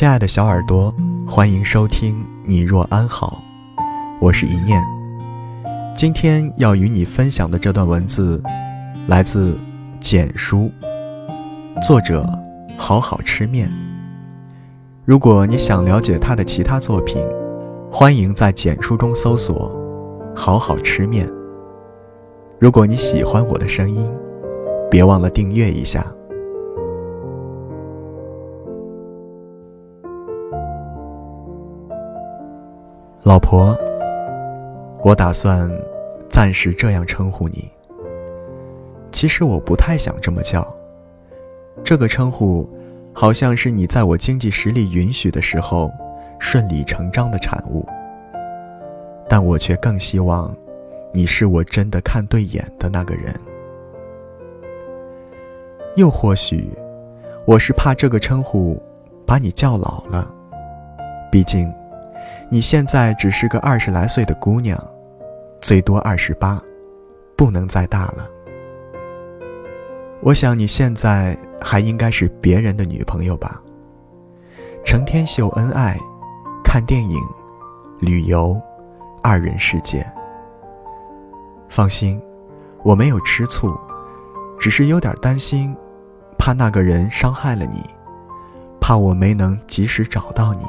亲爱的小耳朵，欢迎收听《你若安好》，我是一念。今天要与你分享的这段文字，来自简书，作者好好吃面。如果你想了解他的其他作品，欢迎在简书中搜索“好好吃面”。如果你喜欢我的声音，别忘了订阅一下。老婆，我打算暂时这样称呼你。其实我不太想这么叫，这个称呼好像是你在我经济实力允许的时候顺理成章的产物。但我却更希望你是我真的看对眼的那个人。又或许，我是怕这个称呼把你叫老了，毕竟。你现在只是个二十来岁的姑娘，最多二十八，不能再大了。我想你现在还应该是别人的女朋友吧？成天秀恩爱，看电影，旅游，二人世界。放心，我没有吃醋，只是有点担心，怕那个人伤害了你，怕我没能及时找到你。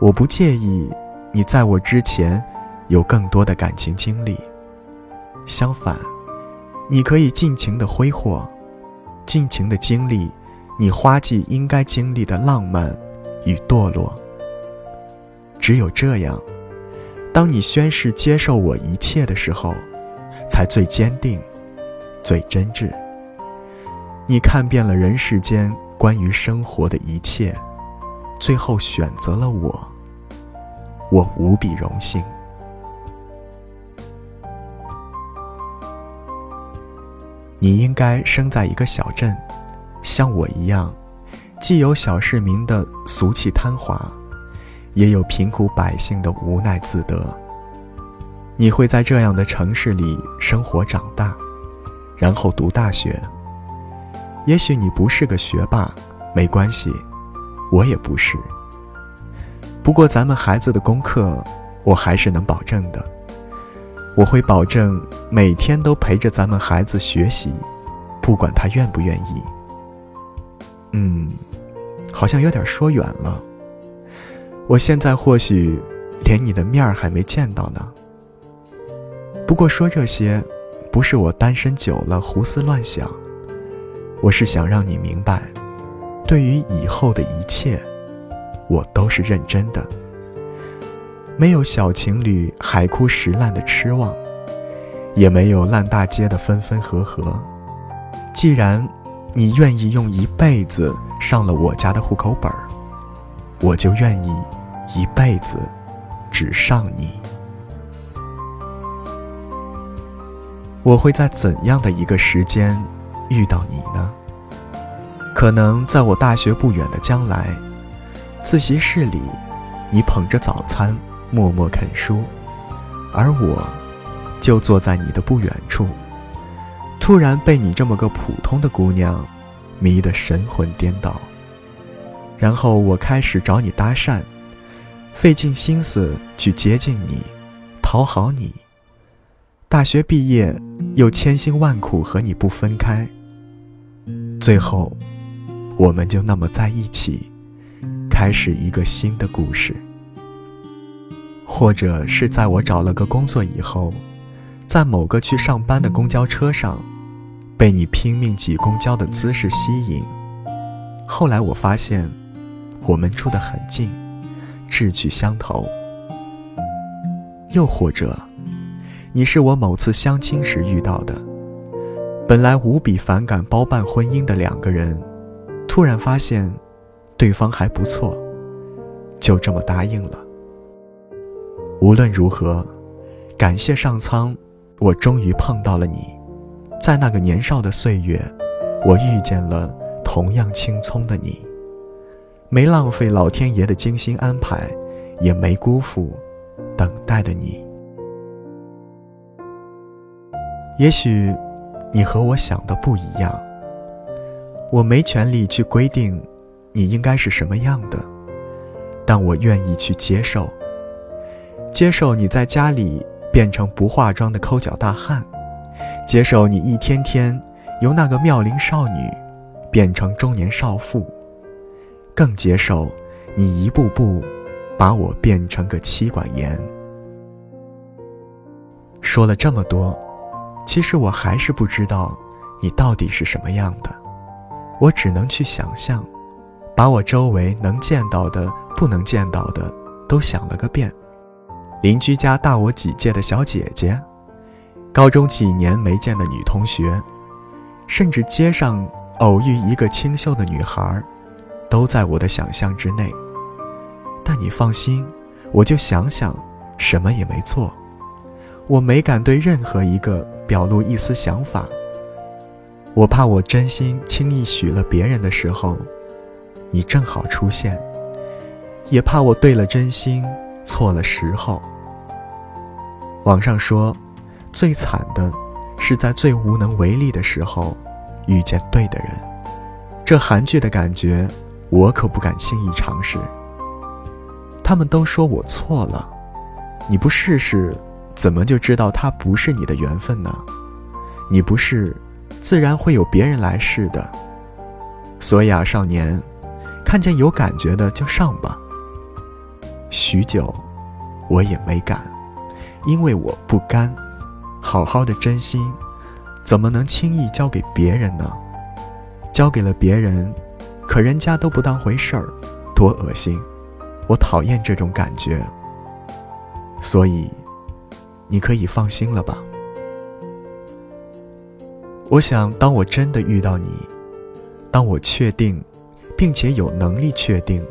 我不介意你在我之前有更多的感情经历，相反，你可以尽情的挥霍，尽情的经历你花季应该经历的浪漫与堕落。只有这样，当你宣誓接受我一切的时候，才最坚定、最真挚。你看遍了人世间关于生活的一切。最后选择了我，我无比荣幸。你应该生在一个小镇，像我一样，既有小市民的俗气贪华，也有贫苦百姓的无奈自得。你会在这样的城市里生活长大，然后读大学。也许你不是个学霸，没关系。我也不是，不过咱们孩子的功课，我还是能保证的。我会保证每天都陪着咱们孩子学习，不管他愿不愿意。嗯，好像有点说远了。我现在或许连你的面儿还没见到呢。不过说这些，不是我单身久了胡思乱想，我是想让你明白。对于以后的一切，我都是认真的。没有小情侣海枯石烂的痴望，也没有烂大街的分分合合。既然你愿意用一辈子上了我家的户口本儿，我就愿意一辈子只上你。我会在怎样的一个时间遇到你呢？可能在我大学不远的将来，自习室里，你捧着早餐默默啃书，而我，就坐在你的不远处，突然被你这么个普通的姑娘迷得神魂颠倒。然后我开始找你搭讪，费尽心思去接近你，讨好你。大学毕业，又千辛万苦和你不分开，最后。我们就那么在一起，开始一个新的故事。或者是在我找了个工作以后，在某个去上班的公交车上，被你拼命挤公交的姿势吸引。后来我发现，我们住得很近，志趣相投。又或者，你是我某次相亲时遇到的，本来无比反感包办婚姻的两个人。突然发现，对方还不错，就这么答应了。无论如何，感谢上苍，我终于碰到了你。在那个年少的岁月，我遇见了同样青葱的你，没浪费老天爷的精心安排，也没辜负等待的你。也许，你和我想的不一样。我没权利去规定你应该是什么样的，但我愿意去接受。接受你在家里变成不化妆的抠脚大汉，接受你一天天由那个妙龄少女变成中年少妇，更接受你一步步把我变成个妻管严。说了这么多，其实我还是不知道你到底是什么样的。我只能去想象，把我周围能见到的、不能见到的都想了个遍。邻居家大我几届的小姐姐，高中几年没见的女同学，甚至街上偶遇一个清秀的女孩，都在我的想象之内。但你放心，我就想想，什么也没做。我没敢对任何一个表露一丝想法。我怕我真心轻易许了别人的时候，你正好出现；也怕我对了真心，错了时候。网上说，最惨的是在最无能为力的时候遇见对的人。这韩剧的感觉，我可不敢轻易尝试。他们都说我错了，你不试试，怎么就知道他不是你的缘分呢？你不试。自然会有别人来试的，所以啊，少年，看见有感觉的就上吧。许久，我也没敢，因为我不甘。好好的真心，怎么能轻易交给别人呢？交给了别人，可人家都不当回事儿，多恶心！我讨厌这种感觉。所以，你可以放心了吧。我想，当我真的遇到你，当我确定，并且有能力确定，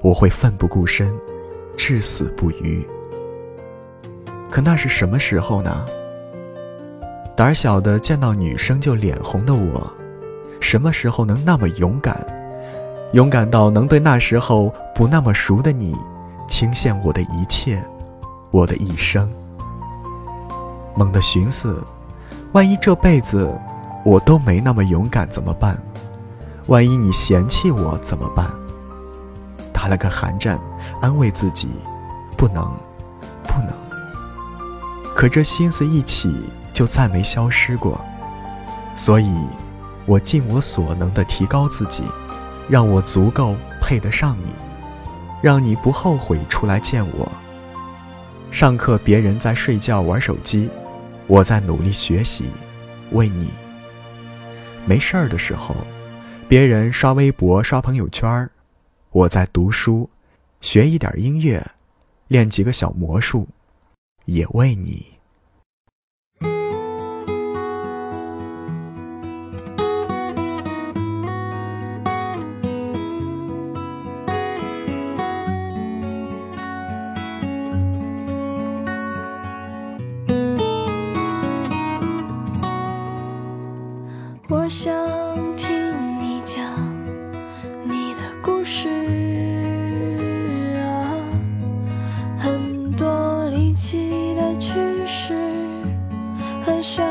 我会奋不顾身，至死不渝。可那是什么时候呢？胆小的见到女生就脸红的我，什么时候能那么勇敢？勇敢到能对那时候不那么熟的你，倾献我的一切，我的一生。猛地寻思。万一这辈子我都没那么勇敢怎么办？万一你嫌弃我怎么办？打了个寒战，安慰自己，不能，不能。可这心思一起就再没消失过，所以，我尽我所能的提高自己，让我足够配得上你，让你不后悔出来见我。上课别人在睡觉玩手机。我在努力学习，为你。没事儿的时候，别人刷微博、刷朋友圈我在读书，学一点音乐，练几个小魔术，也为你。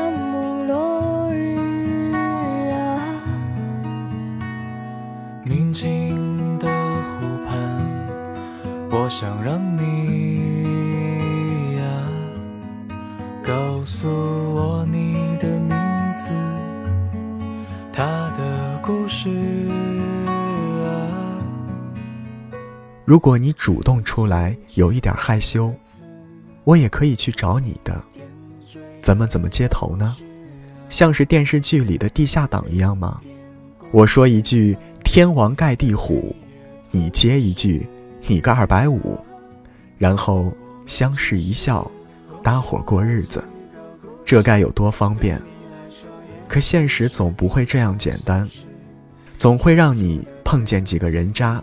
和炫目落日啊。宁静的湖畔，我想让你呀告诉我你的名字。他的故事啊。如果你主动出来，有一点害羞，我也可以去找你的。咱们怎么接头呢？像是电视剧里的地下党一样吗？我说一句“天王盖地虎”，你接一句“你个二百五”，然后相视一笑，搭伙过日子，这该有多方便？可现实总不会这样简单，总会让你碰见几个人渣，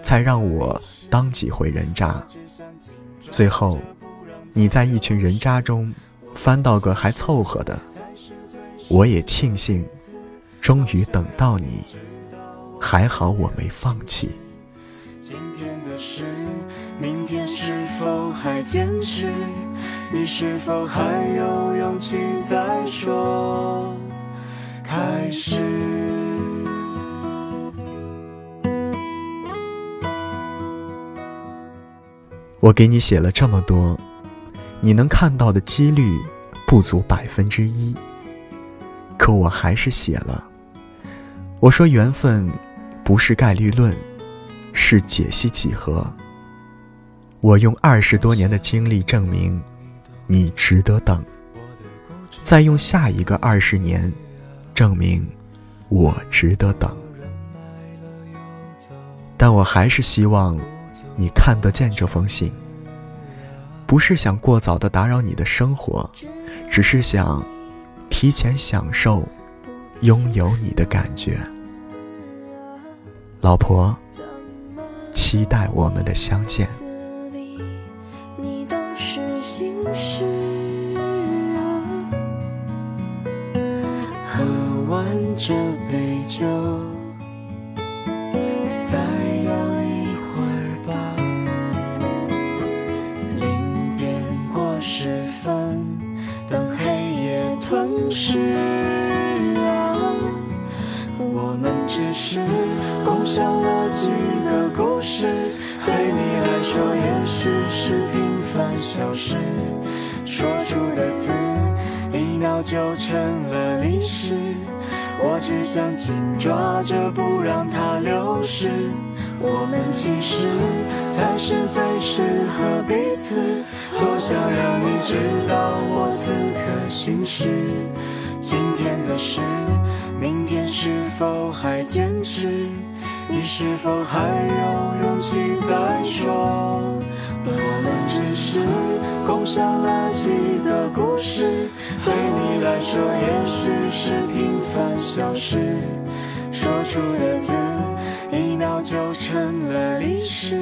才让我当几回人渣。最后，你在一群人渣中翻到个还凑合的。我也庆幸终于等到你还好我没放弃。今天的事明天是否还坚持？你是否还有勇气再说？开始。我给你写了这么多你能看到的几率不足百分之一，可我还是写了。我说缘分不是概率论，是解析几何。我用二十多年的经历证明，你值得等。再用下一个二十年，证明我值得等。但我还是希望。你看得见这封信，不是想过早的打扰你的生活，只是想提前享受拥有你的感觉。老婆，期待我们的相见。消失。说出的字，一秒就成了历史。我只想紧抓着，不让它流失。我们其实才是最适合彼此。多想让你知道我此刻心事。今天的事，明天是否还坚持？你是否还有勇气再说？我们共享了几个故事，对你来说也许是平凡小事。说出的字，一秒就成了历史。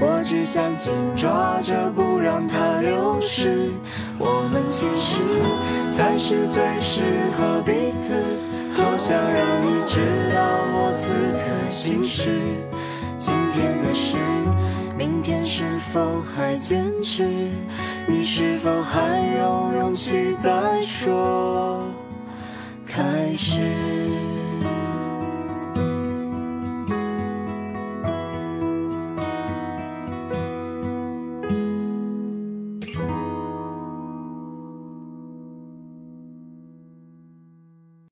我只想紧抓着，不让它流失。我们其实才是最适合彼此。多想让你知道我此刻心事。否还坚持？你是否还有勇气再说？开始。